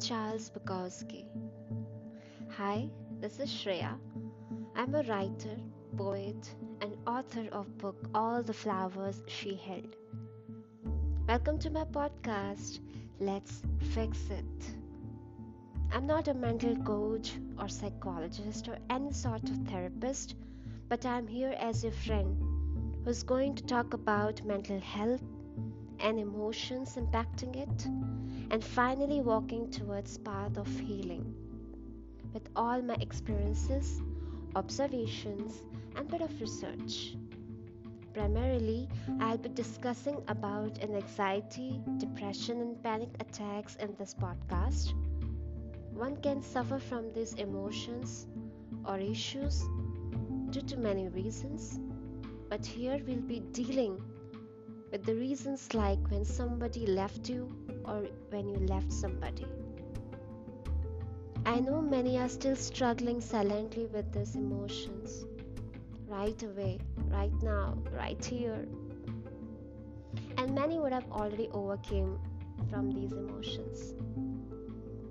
Charles Bukowski. Hi, this is Shreya. I'm a writer, poet, and author of book All the Flowers She Held. Welcome to my podcast. Let's fix it. I'm not a mental coach or psychologist or any sort of therapist, but I'm here as a friend who's going to talk about mental health and emotions impacting it, and finally walking towards path of healing. With all my experiences, observations, and bit of research. Primarily, I'll be discussing about anxiety, depression, and panic attacks in this podcast. One can suffer from these emotions or issues due to many reasons, but here we'll be dealing with the reasons like when somebody left you or when you left somebody. I know many are still struggling silently with these emotions. Right away, right now, right here. And many would have already overcame from these emotions.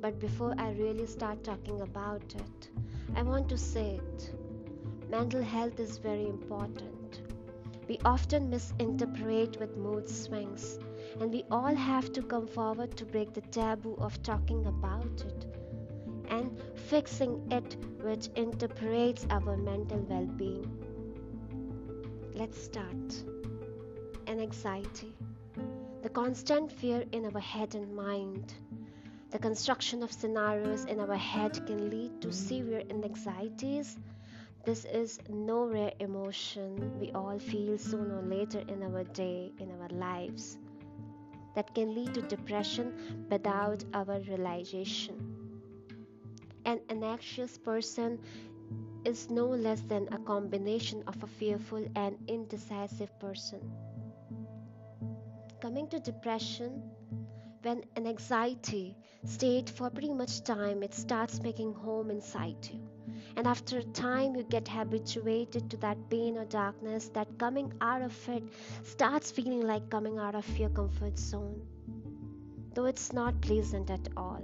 But before I really start talking about it, I want to say it. Mental health is very important we often misinterpret with mood swings, and we all have to come forward to break the taboo of talking about it and fixing it, which interprets our mental well being. Let's start. An anxiety, the constant fear in our head and mind. The construction of scenarios in our head can lead to severe anxieties this is no rare emotion we all feel sooner or later in our day, in our lives, that can lead to depression without our realization. An anxious person is no less than a combination of a fearful and indecisive person. Coming to depression, when an anxiety state for pretty much time, it starts making home inside you and after a time, you get habituated to that pain or darkness that coming out of it starts feeling like coming out of your comfort zone. Though it's not pleasant at all.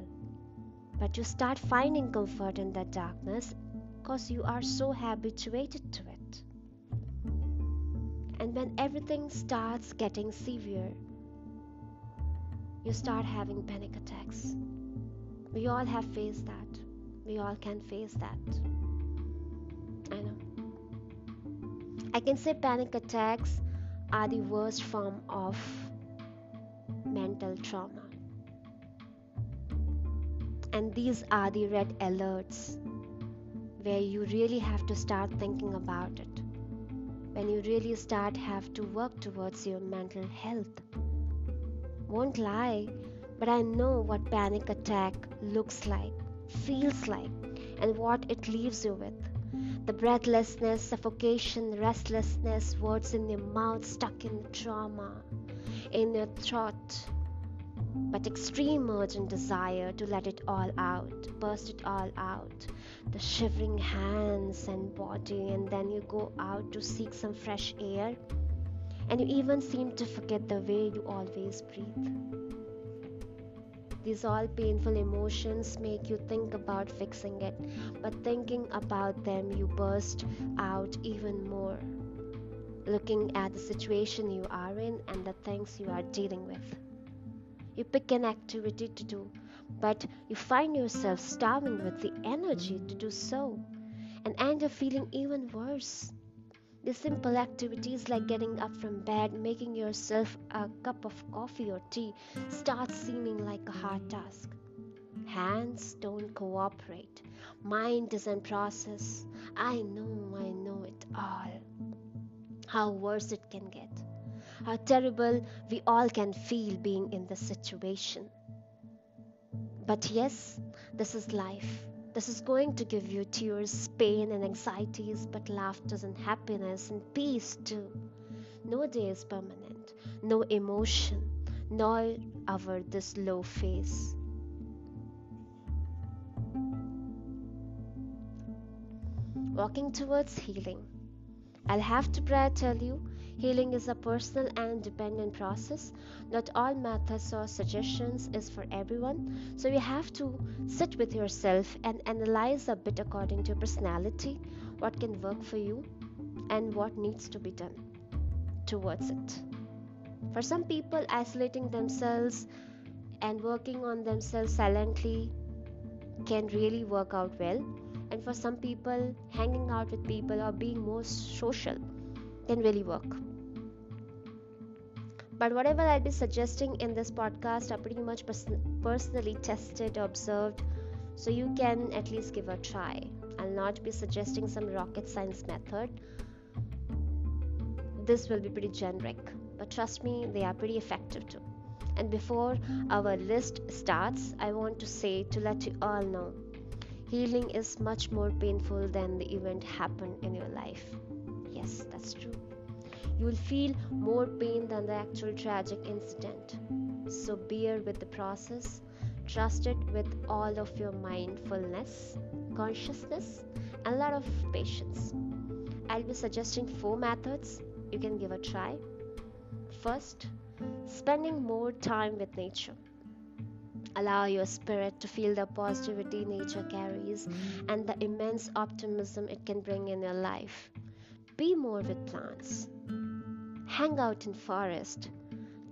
But you start finding comfort in that darkness because you are so habituated to it. And when everything starts getting severe, you start having panic attacks. We all have faced that. We all can face that. I know. I can say panic attacks are the worst form of mental trauma. And these are the red alerts where you really have to start thinking about it. When you really start have to work towards your mental health. Won't lie, but I know what panic attack looks like, feels like, and what it leaves you with the breathlessness, suffocation, restlessness, words in your mouth stuck in trauma, in your throat, but extreme urgent desire to let it all out, burst it all out, the shivering hands and body, and then you go out to seek some fresh air, and you even seem to forget the way you always breathe. These all painful emotions make you think about fixing it, but thinking about them, you burst out even more. Looking at the situation you are in and the things you are dealing with. You pick an activity to do, but you find yourself starving with the energy to do so and end up feeling even worse. The simple activities like getting up from bed, making yourself a cup of coffee or tea start seeming like a hard task. Hands don't cooperate. Mind doesn't process. I know, I know it all. How worse it can get. How terrible we all can feel being in this situation. But yes, this is life. This is going to give you tears, pain, and anxieties, but laughter and happiness and peace too. No day is permanent, no emotion, nor ever this low phase. Walking towards healing. I'll have to pray tell you, Healing is a personal and dependent process. Not all methods or suggestions is for everyone. So you have to sit with yourself and analyze a bit according to your personality, what can work for you and what needs to be done towards it. For some people, isolating themselves and working on themselves silently can really work out well. And for some people, hanging out with people or being more social can really work. But whatever I'll be suggesting in this podcast are pretty much pers- personally tested, observed, so you can at least give a try. I'll not be suggesting some rocket science method. This will be pretty generic, but trust me, they are pretty effective too. And before our list starts, I want to say to let you all know healing is much more painful than the event happened in your life. Yes, that's true. You will feel more pain than the actual tragic incident. So bear with the process, trust it with all of your mindfulness, consciousness, and a lot of patience. I'll be suggesting four methods you can give a try. First, spending more time with nature. Allow your spirit to feel the positivity nature carries and the immense optimism it can bring in your life. Be more with plants. Hang out in forest.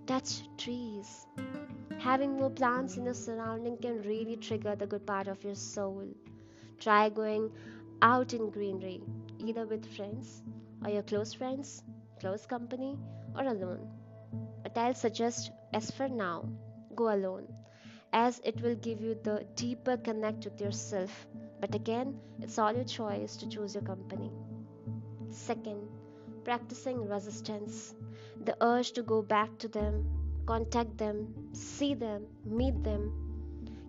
Touch trees. Having more plants in your surrounding can really trigger the good part of your soul. Try going out in greenery, either with friends or your close friends, close company, or alone. But I'll suggest, as for now, go alone, as it will give you the deeper connect with yourself. But again, it's all your choice to choose your company. Second, practicing resistance, the urge to go back to them, contact them, see them, meet them,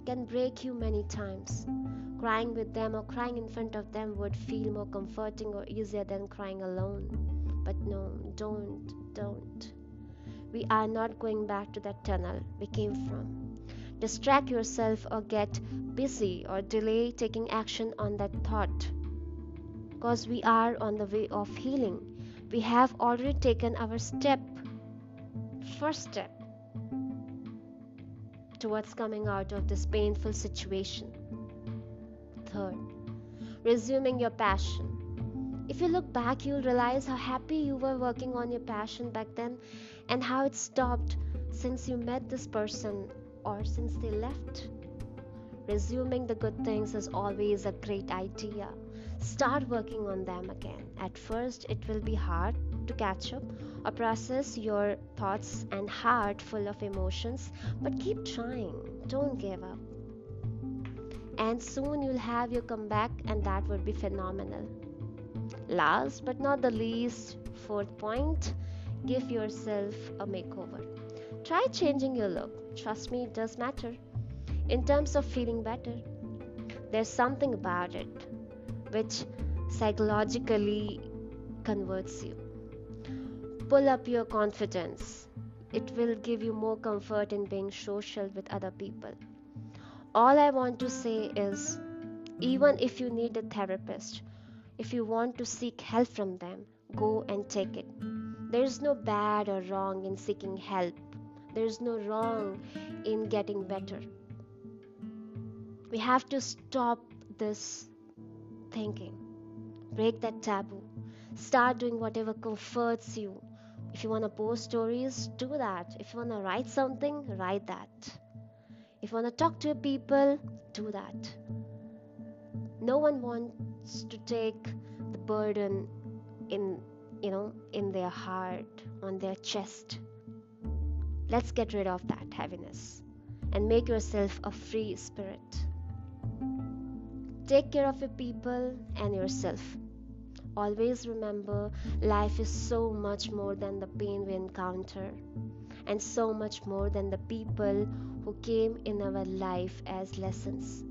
can break you many times. Crying with them or crying in front of them would feel more comforting or easier than crying alone. But no, don't, don't. We are not going back to that tunnel we came from. Distract yourself or get busy or delay taking action on that thought. Because we are on the way of healing. We have already taken our step, first step, towards coming out of this painful situation. Third, resuming your passion. If you look back, you'll realize how happy you were working on your passion back then and how it stopped since you met this person or since they left. Resuming the good things is always a great idea. Start working on them again. At first, it will be hard to catch up or process your thoughts and heart full of emotions, but keep trying. Don't give up. And soon you'll have your comeback, and that would be phenomenal. Last but not the least, fourth point give yourself a makeover. Try changing your look. Trust me, it does matter. In terms of feeling better, there's something about it which psychologically converts you. Pull up your confidence. It will give you more comfort in being social with other people. All I want to say is even if you need a therapist, if you want to seek help from them, go and take it. There is no bad or wrong in seeking help. There is no wrong in getting better. We have to stop this thinking. Break that taboo. Start doing whatever comforts you. If you want to post stories, do that. If you want to write something, write that. If you want to talk to people, do that. No one wants to take the burden in, you know, in their heart, on their chest. Let's get rid of that heaviness and make yourself a free spirit. Take care of your people and yourself. Always remember life is so much more than the pain we encounter, and so much more than the people who came in our life as lessons.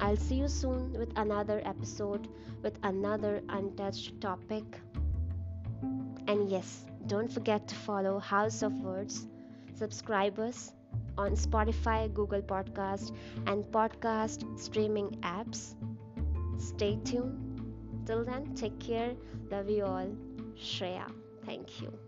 I'll see you soon with another episode with another untouched topic. And yes, don't forget to follow House of Words, subscribers on Spotify, Google Podcast, and podcast streaming apps. Stay tuned. Till then, take care. Love you all. Shreya. Thank you.